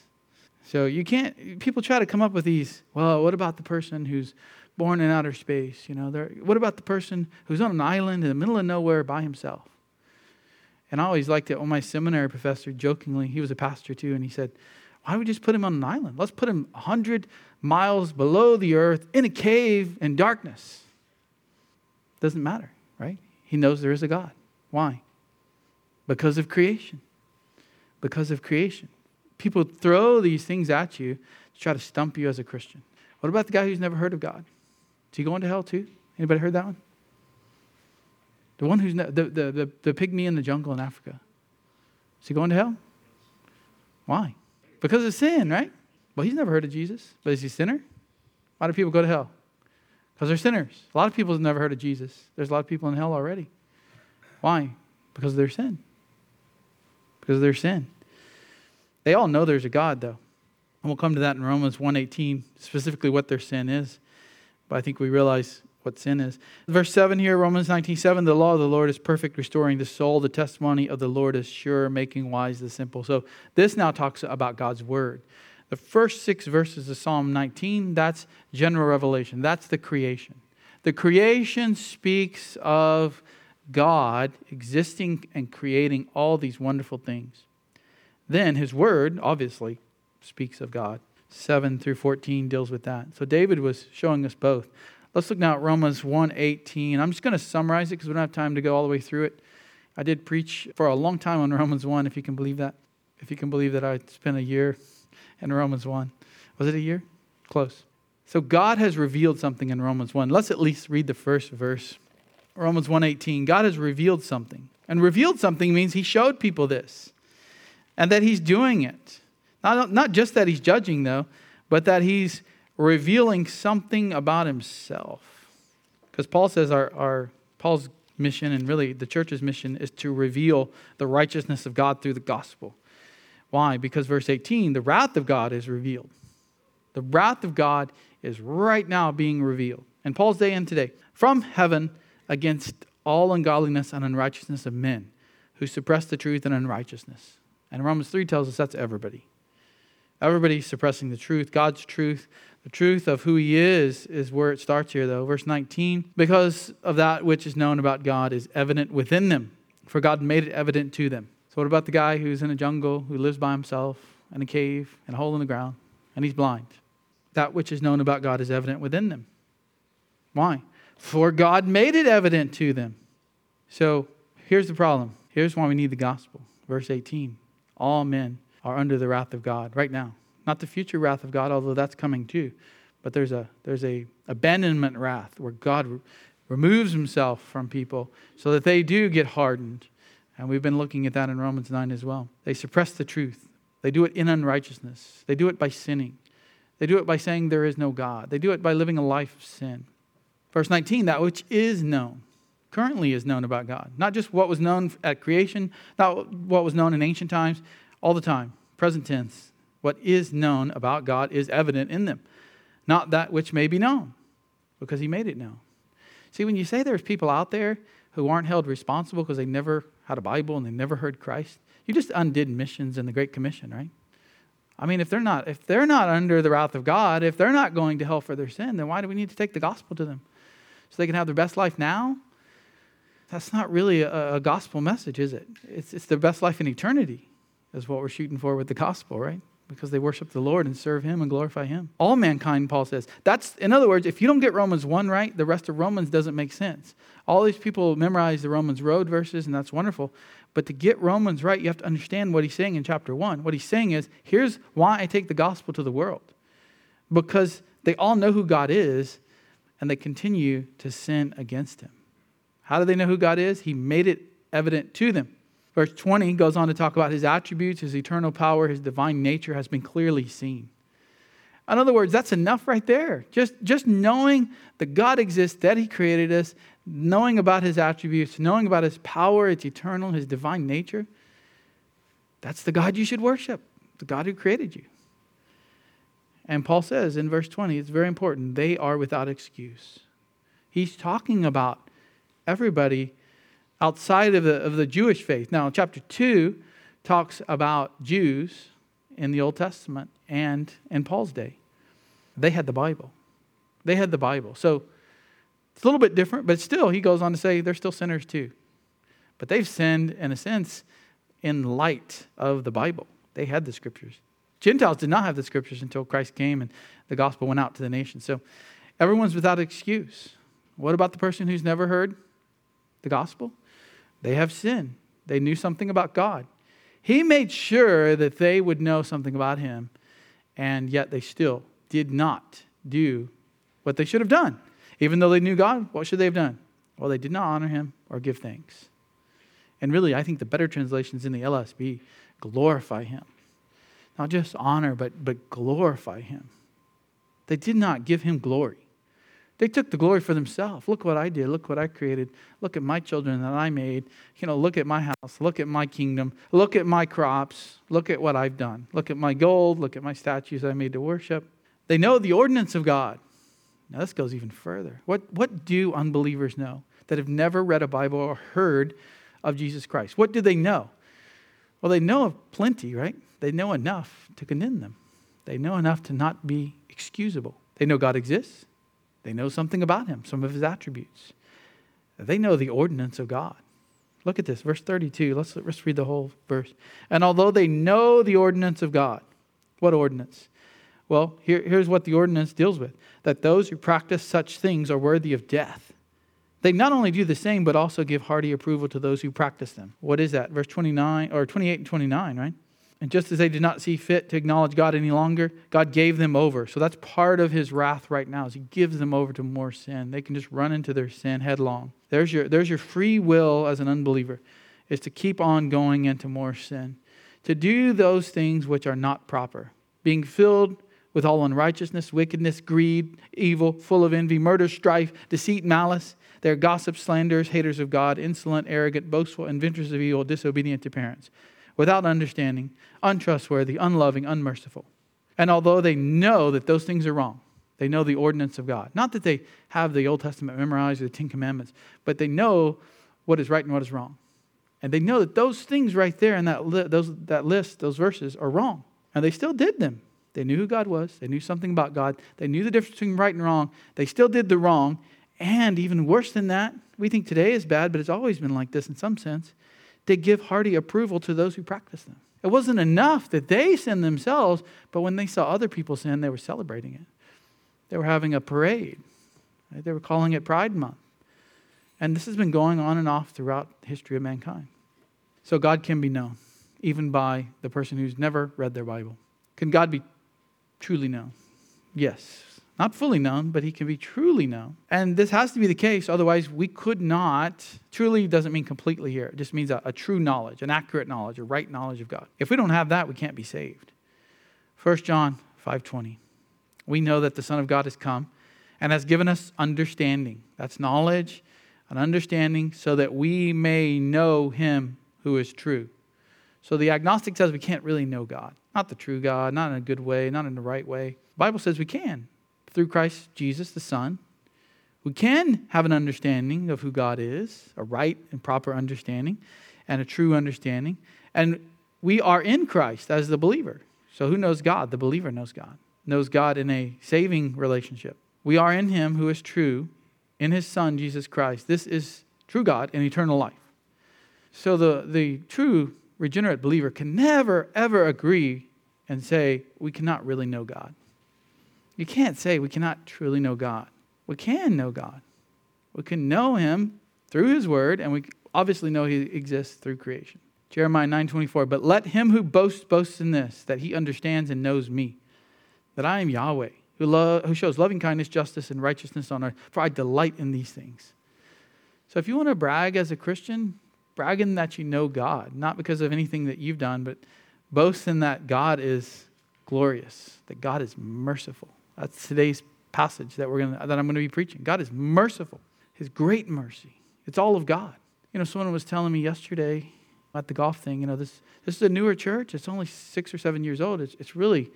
So you can't, people try to come up with these, well, what about the person who's born in outer space? You know, what about the person who's on an island in the middle of nowhere by himself? And I always liked it when my seminary professor jokingly, he was a pastor too, and he said, Why don't we just put him on an island? Let's put him 100 miles below the earth in a cave in darkness. Doesn't matter, right? He knows there is a God. Why? Because of creation. Because of creation. People throw these things at you to try to stump you as a Christian. What about the guy who's never heard of God? Is he going to hell too? Anybody heard that one? The one who's, the, the, the, the pygmy in the jungle in Africa. Is he going to hell? Why? Because of sin, right? Well, he's never heard of Jesus, but is he a sinner? Why do people go to hell? Because they're sinners. A lot of people have never heard of Jesus. There's a lot of people in hell already. Why? Because of their sin. Because of their sin. They all know there's a God, though. And we'll come to that in Romans 1.18, specifically what their sin is. But I think we realize what sin is. Verse 7 here, Romans 19:7, the law of the Lord is perfect, restoring the soul. The testimony of the Lord is sure, making wise the simple. So this now talks about God's word. The first six verses of Psalm 19, that's general revelation. That's the creation. The creation speaks of God existing and creating all these wonderful things. Then his word, obviously, speaks of God. 7 through 14 deals with that. So David was showing us both. Let's look now at Romans 1:18. I'm just going to summarize it because we don't have time to go all the way through it. I did preach for a long time on Romans 1, if you can believe that. If you can believe that I spent a year in Romans 1. Was it a year? Close. So God has revealed something in Romans 1. Let's at least read the first verse. Romans 1:18. God has revealed something. And revealed something means he showed people this. And that he's doing it. Not, not just that he's judging though, but that he's revealing something about himself. Because Paul says our, our Paul's mission and really the church's mission is to reveal the righteousness of God through the gospel. Why? Because verse 18, the wrath of God is revealed. The wrath of God is right now being revealed. And Paul's day and today, from heaven against all ungodliness and unrighteousness of men who suppress the truth and unrighteousness. And Romans 3 tells us that's everybody. Everybody suppressing the truth, God's truth, the truth of who he is is where it starts here, though. Verse 19 because of that which is known about God is evident within them, for God made it evident to them. So, what about the guy who's in a jungle, who lives by himself, in a cave, in a hole in the ground, and he's blind? That which is known about God is evident within them. Why? For God made it evident to them. So, here's the problem. Here's why we need the gospel. Verse 18 All men are under the wrath of God right now Not the future wrath of God, although that's coming too. But there's a there's a abandonment wrath where God re- removes himself from people so that they do get hardened. And we've been looking at that in Romans 9 as well. They suppress the truth. They do it in unrighteousness. They do it by sinning. They do it by saying there is no God. They do it by living a life of sin. Verse 19, that which is known, currently is known about God. Not just what was known at creation, not what was known in ancient times, all the time, present tense. What is known about God is evident in them, not that which may be known, because He made it known. See, when you say there's people out there who aren't held responsible because they never had a Bible and they never heard Christ, you just undid missions and the Great Commission, right? I mean, if they're not if they're not under the wrath of God, if they're not going to hell for their sin, then why do we need to take the gospel to them? So they can have their best life now? That's not really a, a gospel message, is it? It's, it's their best life in eternity, is what we're shooting for with the gospel, right? Because they worship the Lord and serve Him and glorify Him. All mankind, Paul says. That's, in other words, if you don't get Romans 1 right, the rest of Romans doesn't make sense. All these people memorize the Romans road verses, and that's wonderful. But to get Romans right, you have to understand what he's saying in chapter 1. What he's saying is here's why I take the gospel to the world. Because they all know who God is, and they continue to sin against him. How do they know who God is? He made it evident to them. Verse 20 goes on to talk about his attributes, his eternal power, his divine nature has been clearly seen. In other words, that's enough right there. Just, just knowing that God exists, that he created us, knowing about his attributes, knowing about his power, its eternal, his divine nature, that's the God you should worship, the God who created you. And Paul says in verse 20, it's very important, they are without excuse. He's talking about everybody outside of the, of the Jewish faith. Now, chapter 2 talks about Jews in the Old Testament and in Paul's day. They had the Bible. They had the Bible. So it's a little bit different, but still, he goes on to say they're still sinners too. But they've sinned, in a sense, in light of the Bible. They had the scriptures. Gentiles did not have the scriptures until Christ came and the gospel went out to the nations. So everyone's without excuse. What about the person who's never heard the gospel? They have sin. They knew something about God. He made sure that they would know something about him, and yet they still did not do what they should have done. Even though they knew God, what should they have done? Well, they did not honor him or give thanks. And really, I think the better translations in the LSB glorify him. Not just honor, but, but glorify him. They did not give him glory. They took the glory for themselves. Look what I did. Look what I created. Look at my children that I made. You know, look at my house. Look at my kingdom. Look at my crops. Look at what I've done. Look at my gold. Look at my statues I made to worship. They know the ordinance of God. Now, this goes even further. What, what do unbelievers know that have never read a Bible or heard of Jesus Christ? What do they know? Well, they know of plenty, right? They know enough to condemn them. They know enough to not be excusable. They know God exists. They know something about him, some of his attributes. They know the ordinance of God. Look at this, verse 32. Let's, let's read the whole verse. And although they know the ordinance of God, what ordinance? Well, here, here's what the ordinance deals with that those who practice such things are worthy of death. They not only do the same, but also give hearty approval to those who practice them. What is that? Verse 29 or 28 and 29, right? And just as they did not see fit to acknowledge God any longer, God gave them over. So that's part of his wrath right now, is he gives them over to more sin. They can just run into their sin headlong. There's your, there's your free will as an unbeliever, is to keep on going into more sin. To do those things which are not proper. Being filled with all unrighteousness, wickedness, greed, evil, full of envy, murder, strife, deceit, malice. They're gossips, slanderers, haters of God, insolent, arrogant, boastful, inventors of evil, disobedient to parents, without understanding, untrustworthy, unloving, unmerciful. And although they know that those things are wrong, they know the ordinance of God. Not that they have the Old Testament memorized or the Ten Commandments, but they know what is right and what is wrong. And they know that those things right there in that, li- those, that list, those verses, are wrong. And they still did them. They knew who God was. They knew something about God. They knew the difference between right and wrong. They still did the wrong. And even worse than that, we think today is bad, but it's always been like this in some sense. They give hearty approval to those who practice them. It wasn't enough that they sinned themselves, but when they saw other people sin, they were celebrating it. They were having a parade. Right? They were calling it Pride Month. And this has been going on and off throughout the history of mankind. So God can be known, even by the person who's never read their Bible. Can God be truly known. Yes. Not fully known, but he can be truly known. And this has to be the case, otherwise, we could not. Truly doesn't mean completely here. It just means a, a true knowledge, an accurate knowledge, a right knowledge of God. If we don't have that, we can't be saved. 1 John 5:20. We know that the Son of God has come and has given us understanding. That's knowledge, an understanding, so that we may know him who is true. So the agnostic says we can't really know God. Not the true God, not in a good way, not in the right way. The Bible says we can through Christ Jesus, the Son. We can have an understanding of who God is, a right and proper understanding, and a true understanding. And we are in Christ as the believer. So who knows God? The believer knows God, knows God in a saving relationship. We are in Him who is true, in His Son, Jesus Christ. This is true God and eternal life. So the, the true regenerate believer can never, ever agree and say, we cannot really know God. You can't say we cannot truly know God. We can know God. We can know him through his word, and we obviously know he exists through creation. Jeremiah 9:24, but let him who boasts boast in this, that he understands and knows me, that I am Yahweh, who, lo- who shows loving kindness, justice, and righteousness on earth, for I delight in these things. So if you want to brag as a Christian, brag in that you know God, not because of anything that you've done, but boast in that God is glorious, that God is merciful, that's today's passage that we're gonna that I'm gonna be preaching. God is merciful. His great mercy. It's all of God. You know, someone was telling me yesterday at the golf thing, you know, this this is a newer church. It's only six or seven years old. It's, it's really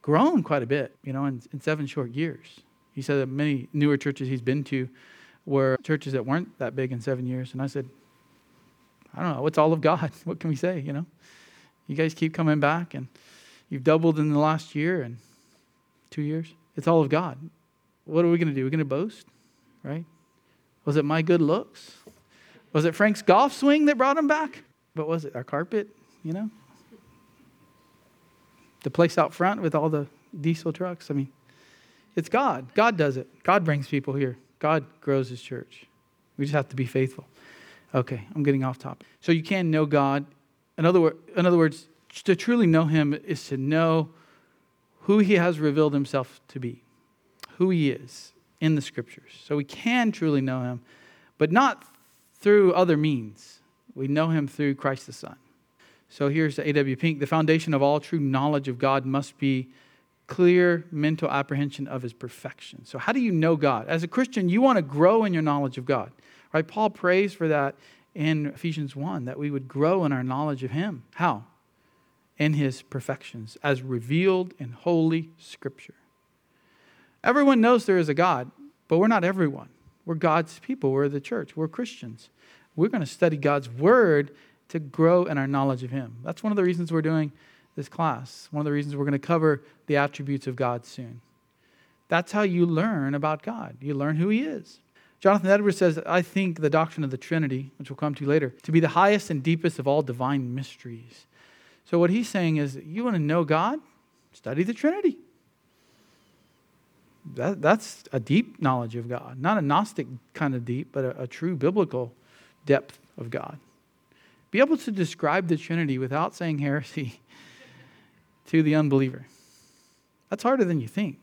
grown quite a bit, you know, in, in seven short years. He said that many newer churches he's been to were churches that weren't that big in seven years. And I said, I don't know, it's all of God. What can we say, you know? You guys keep coming back and you've doubled in the last year and two years. It's all of God. What are we going to do? We're going to boast, right? Was it my good looks? Was it Frank's golf swing that brought him back? But was it our carpet, you know? The place out front with all the diesel trucks? I mean, it's God. God does it. God brings people here. God grows his church. We just have to be faithful. Okay, I'm getting off topic. So you can know God. In other, word, in other words, to truly know him is to know who he has revealed himself to be, who he is in the scriptures. So we can truly know him, but not through other means. We know him through Christ the Son. So here's A.W. Pink. The foundation of all true knowledge of God must be clear mental apprehension of his perfection. So, how do you know God? As a Christian, you want to grow in your knowledge of God. Right? Paul prays for that in Ephesians 1 that we would grow in our knowledge of him. How? In his perfections as revealed in Holy Scripture. Everyone knows there is a God, but we're not everyone. We're God's people. We're the church. We're Christians. We're going to study God's Word to grow in our knowledge of Him. That's one of the reasons we're doing this class. One of the reasons we're going to cover the attributes of God soon. That's how you learn about God. You learn who He is. Jonathan Edwards says, I think the doctrine of the Trinity, which we'll come to later, to be the highest and deepest of all divine mysteries. So, what he's saying is, you want to know God? Study the Trinity. That, that's a deep knowledge of God. Not a Gnostic kind of deep, but a, a true biblical depth of God. Be able to describe the Trinity without saying heresy to the unbeliever. That's harder than you think.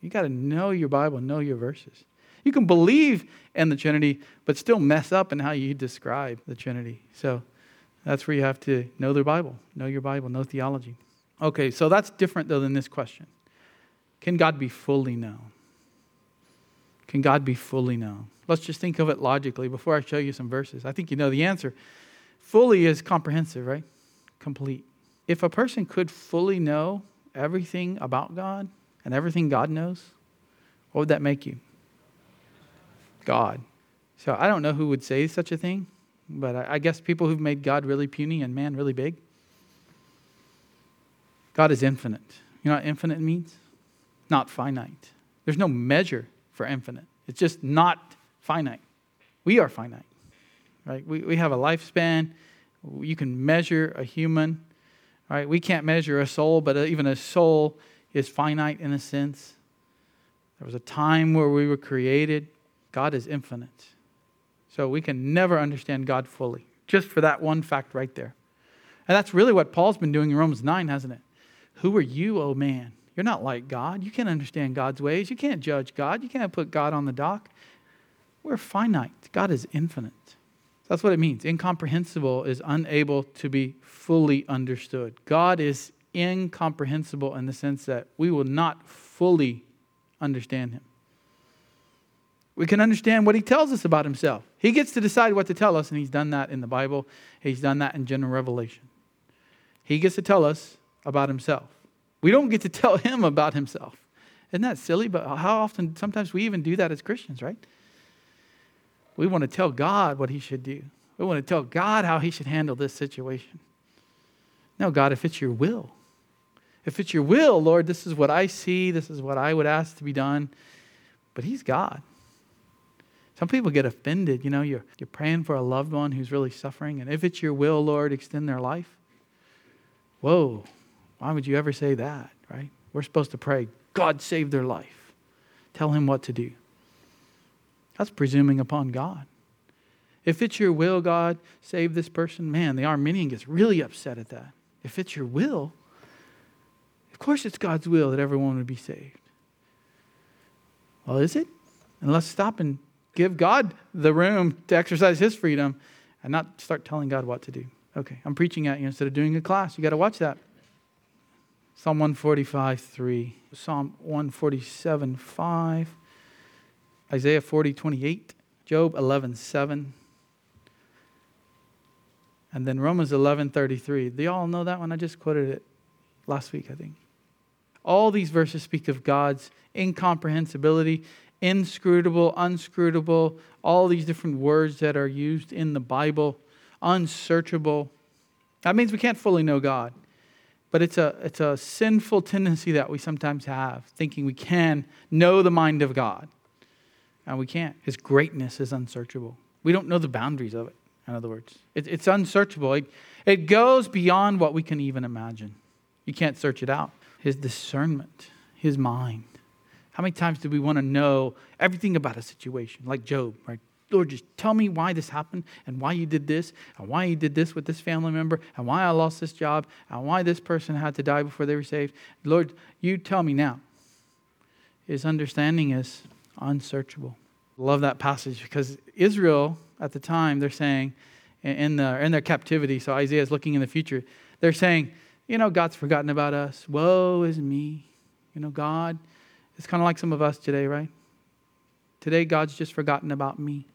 You got to know your Bible, know your verses. You can believe in the Trinity, but still mess up in how you describe the Trinity. So, that's where you have to know the Bible, know your Bible, know theology. Okay, so that's different though than this question. Can God be fully known? Can God be fully known? Let's just think of it logically before I show you some verses. I think you know the answer. Fully is comprehensive, right? Complete. If a person could fully know everything about God and everything God knows, what would that make you? God. So I don't know who would say such a thing. But I, I guess people who've made God really puny and man really big. God is infinite. You know what infinite means? Not finite. There's no measure for infinite. It's just not finite. We are finite, right? We, we have a lifespan. You can measure a human, right? We can't measure a soul, but even a soul is finite in a sense. There was a time where we were created. God is infinite. So we can never understand God fully, just for that one fact right there. And that's really what Paul's been doing in Romans 9, hasn't it? Who are you, oh man? You're not like God. You can't understand God's ways. You can't judge God. You can't put God on the dock. We're finite. God is infinite. That's what it means. Incomprehensible is unable to be fully understood. God is incomprehensible in the sense that we will not fully understand him. We can understand what he tells us about himself. He gets to decide what to tell us, and he's done that in the Bible. He's done that in general revelation. He gets to tell us about himself. We don't get to tell him about himself. Isn't that silly? But how often, sometimes we even do that as Christians, right? We want to tell God what he should do. We want to tell God how he should handle this situation. No, God, if it's your will, if it's your will, Lord, this is what I see, this is what I would ask to be done. But he's God. Some people get offended. You know, you're, you're praying for a loved one who's really suffering, and if it's your will, Lord, extend their life. Whoa, why would you ever say that, right? We're supposed to pray, God save their life. Tell him what to do. That's presuming upon God. If it's your will, God, save this person, man, the Arminian gets really upset at that. If it's your will, of course it's God's will that everyone would be saved. Well, is it? And let's stop and give God the room to exercise his freedom and not start telling God what to do. Okay, I'm preaching at you instead of doing a class. You got to watch that. Psalm 145, 3. Psalm 147, 5. Isaiah 40, 28. Job 11, 7. And then Romans 11, 33. Do y'all know that one? I just quoted it last week, I think. All these verses speak of God's incomprehensibility inscrutable, unscrutable, all these different words that are used in the Bible, unsearchable. That means we can't fully know God. But it's a, it's a sinful tendency that we sometimes have, thinking we can know the mind of God. And we can't. His greatness is unsearchable. We don't know the boundaries of it, in other words. It, it's unsearchable. It, it goes beyond what we can even imagine. You can't search it out. His discernment, his mind. How many times do we want to know everything about a situation, like Job, right? Lord, just tell me why this happened and why you did this and why you did this with this family member and why I lost this job and why this person had to die before they were saved. Lord, you tell me now. His understanding is unsearchable. Love that passage because Israel at the time, they're saying, in, the, in their captivity, so Isaiah is looking in the future, they're saying, you know, God's forgotten about us. Woe is me. You know, God, it's kind of like some of us today, right? Today, God's just forgotten about me.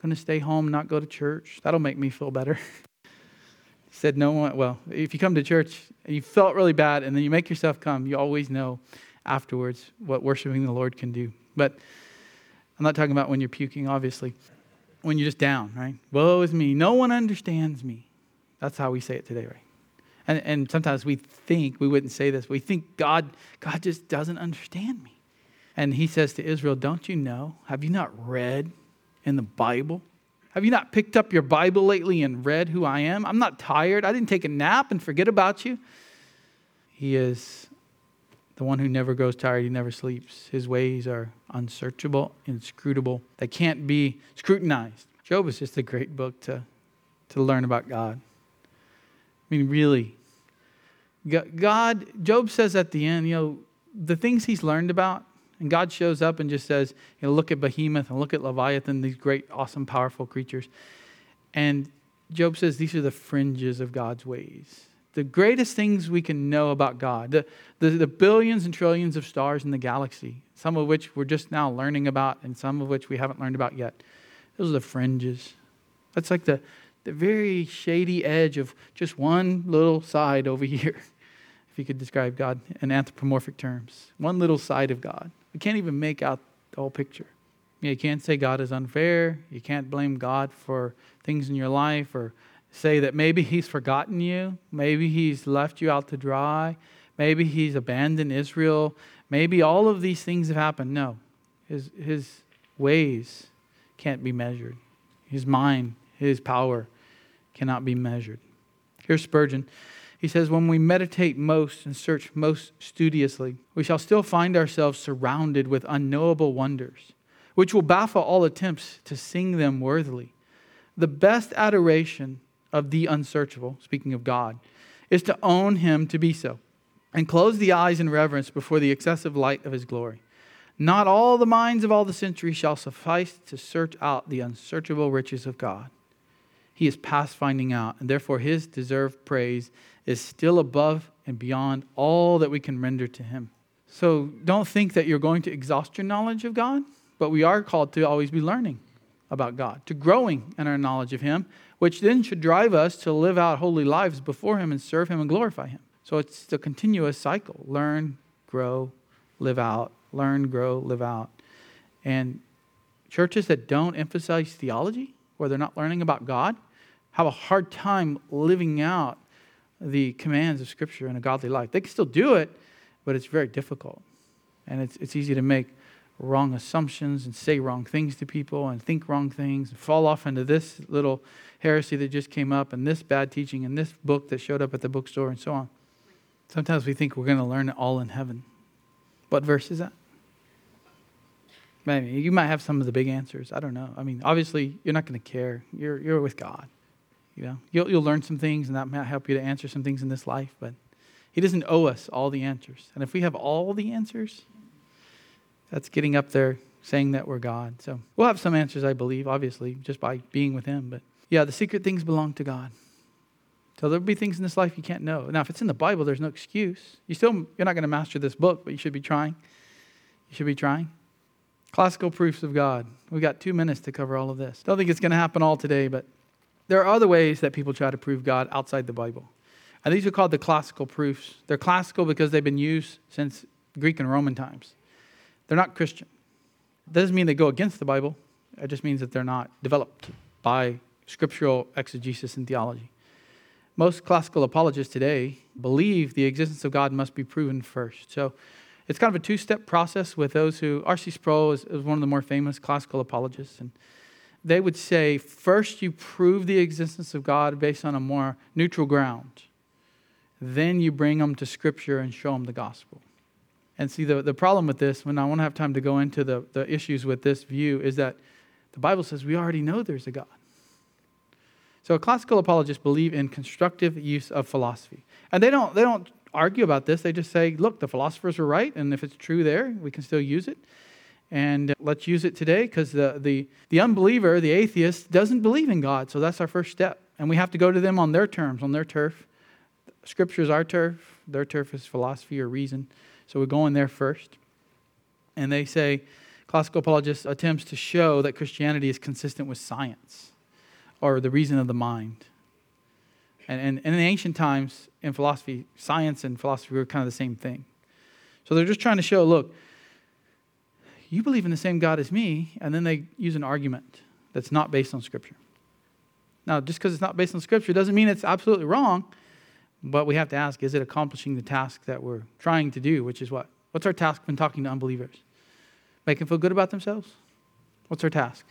Going to stay home, not go to church. That'll make me feel better. said no one, well, if you come to church and you felt really bad and then you make yourself come, you always know afterwards what worshiping the Lord can do. But I'm not talking about when you're puking, obviously. When you're just down, right? Woe is me. No one understands me. That's how we say it today, right? And, and sometimes we think, we wouldn't say this, we think God, God just doesn't understand me. And he says to Israel, Don't you know? Have you not read in the Bible? Have you not picked up your Bible lately and read who I am? I'm not tired. I didn't take a nap and forget about you. He is the one who never grows tired, he never sleeps. His ways are unsearchable, inscrutable. They can't be scrutinized. Job is just a great book to, to learn about God. I mean, really. God, Job says at the end, you know, the things he's learned about, and God shows up and just says, you know, look at Behemoth and look at Leviathan, these great, awesome, powerful creatures. And Job says these are the fringes of God's ways. The greatest things we can know about God, the, the, the billions and trillions of stars in the galaxy, some of which we're just now learning about and some of which we haven't learned about yet. Those are the fringes. That's like the, the very shady edge of just one little side over here, if you could describe God in anthropomorphic terms. One little side of God. We can't even make out the whole picture. You can't say God is unfair. You can't blame God for things in your life or say that maybe He's forgotten you. Maybe He's left you out to dry. Maybe He's abandoned Israel. Maybe all of these things have happened. No. His, his ways can't be measured, His mind, His power cannot be measured. Here's Spurgeon. He says, When we meditate most and search most studiously, we shall still find ourselves surrounded with unknowable wonders, which will baffle all attempts to sing them worthily. The best adoration of the unsearchable, speaking of God, is to own Him to be so. and close the eyes in reverence before the excessive light of his glory. Not all the minds of all the centuries shall suffice to search out the unsearchable riches of God. He is past finding out, and therefore his deserved praise is still above and beyond all that we can render to him. So don't think that you're going to exhaust your knowledge of God, but we are called to always be learning about God, to growing in our knowledge of him, which then should drive us to live out holy lives before him and serve him and glorify him. So it's a continuous cycle learn, grow, live out, learn, grow, live out. And churches that don't emphasize theology, where they're not learning about God, have a hard time living out the commands of Scripture in a godly life. They can still do it, but it's very difficult. And it's, it's easy to make wrong assumptions and say wrong things to people and think wrong things and fall off into this little heresy that just came up and this bad teaching and this book that showed up at the bookstore and so on. Sometimes we think we're going to learn it all in heaven. What verse is that? Maybe you might have some of the big answers. I don't know. I mean, obviously, you're not going to care. You're, you're with God. You know, you'll, you'll learn some things, and that might help you to answer some things in this life. But He doesn't owe us all the answers. And if we have all the answers, that's getting up there saying that we're God. So we'll have some answers, I believe, obviously, just by being with Him. But yeah, the secret things belong to God. So there'll be things in this life you can't know. Now, if it's in the Bible, there's no excuse. You still you're not going to master this book, but you should be trying. You should be trying. Classical proofs of God. We've got two minutes to cover all of this. Don't think it's going to happen all today, but there are other ways that people try to prove God outside the Bible. And these are called the classical proofs. They're classical because they've been used since Greek and Roman times. They're not Christian. It doesn't mean they go against the Bible. It just means that they're not developed by scriptural exegesis and theology. Most classical apologists today believe the existence of God must be proven first. So it's kind of a two step process with those who, R.C. Sproul is, is, one of the more famous classical apologists. And they would say first you prove the existence of God based on a more neutral ground. Then you bring them to Scripture and show them the gospel. And see, the, the problem with this, when I won't have time to go into the, the issues with this view, is that the Bible says we already know there's a God. So classical apologists believe in constructive use of philosophy. And they don't, they don't argue about this. They just say, look, the philosophers were right, and if it's true there, we can still use it. And let's use it today because the, the, the unbeliever, the atheist, doesn't believe in God. So that's our first step. And we have to go to them on their terms, on their turf. Scripture is our turf, their turf is philosophy or reason. So we go in there first. And they say, classical apologists attempts to show that Christianity is consistent with science or the reason of the mind. And, and, and in ancient times, in philosophy, science and philosophy were kind of the same thing. So they're just trying to show look, you believe in the same God as me, and then they use an argument that's not based on Scripture. Now, just because it's not based on Scripture doesn't mean it's absolutely wrong, but we have to ask is it accomplishing the task that we're trying to do, which is what? What's our task when talking to unbelievers? Make them feel good about themselves? What's our task?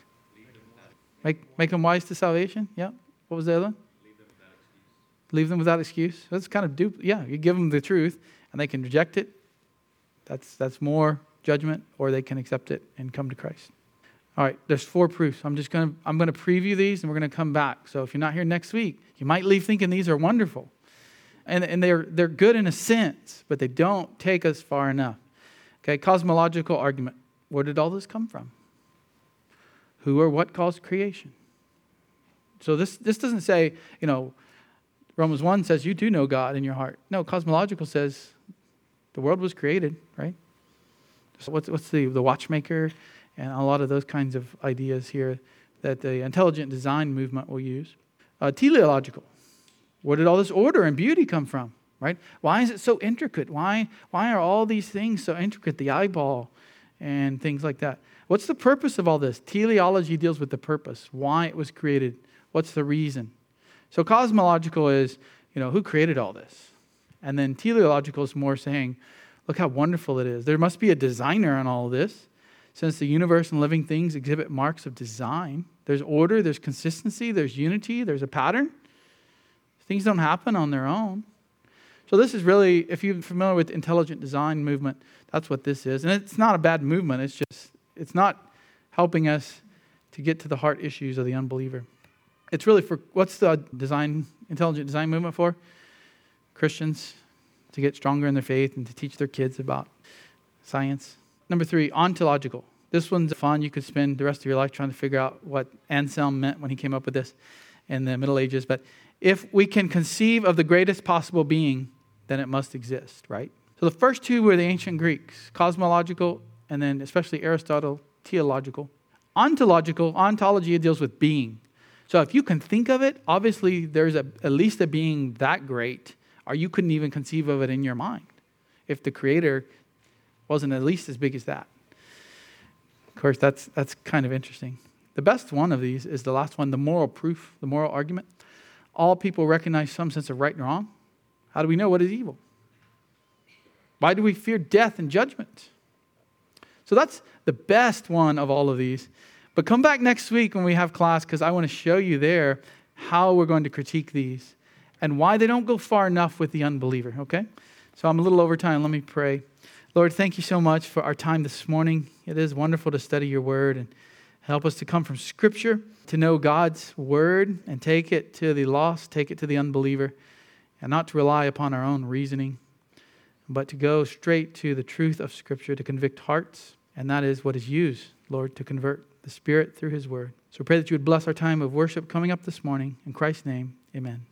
Make, make them wise to salvation? Yeah. What was the other one? leave them without excuse. That's kind of dupe. Yeah, you give them the truth and they can reject it. That's, that's more judgment, or they can accept it and come to Christ. All right, there's four proofs. I'm just going to I'm going to preview these and we're going to come back. So if you're not here next week, you might leave thinking these are wonderful. And, and they're, they're good in a sense, but they don't take us far enough. Okay, cosmological argument. Where did all this come from? Who or what caused creation? So this, this doesn't say, you know, Romans 1 says you do know God in your heart. No, cosmological says the world was created, right? What's, what's the, the watchmaker and a lot of those kinds of ideas here that the intelligent design movement will use. Uh, teleological. Where did all this order and beauty come from, right? Why is it so intricate? Why, why are all these things so intricate? The eyeball and things like that. What's the purpose of all this? Teleology deals with the purpose, why it was created, what's the reason. So cosmological is, you know, who created all this? And then teleological is more saying, look how wonderful it is. There must be a designer on all this. Since the universe and living things exhibit marks of design, there's order, there's consistency, there's unity, there's a pattern. Things don't happen on their own. So this is really, if you're familiar with intelligent design movement, that's what this is. And it's not a bad movement. It's just, it's not helping us to get to the heart issues of the unbeliever. It's really for what's the design, intelligent design movement for? Christians, to get stronger in their faith and to teach their kids about science. Number three, ontological. This one's fun. You could spend the rest of your life trying to figure out what Anselm meant when he came up with this in the Middle Ages. But if we can conceive of the greatest possible being, then it must exist, right? So the first two were the ancient Greeks cosmological, and then especially Aristotle, teleological. Ontological, ontology deals with being. So if you can think of it, obviously there's a, at least a being that great, or you couldn't even conceive of it in your mind if the creator wasn't at least as big as that. Of course, that's, that's kind of interesting. The best one of these is the last one the moral proof, the moral argument. All people recognize some sense of right and wrong. How do we know what is evil? Why do we fear death and judgment? So that's the best one of all of these. But come back next week when we have class because I want to show you there how we're going to critique these and why they don't go far enough with the unbeliever, okay? So I'm a little over time. Let me pray. Lord, thank you so much for our time this morning. It is wonderful to study your word and help us to come from Scripture, to know God's word and take it to the lost, take it to the unbeliever, and not to rely upon our own reasoning, but to go straight to the truth of Scripture to convict hearts. And that is what is used, Lord, to convert the Spirit through His word. So pray that you would bless our time of worship coming up this morning. In Christ's name, amen.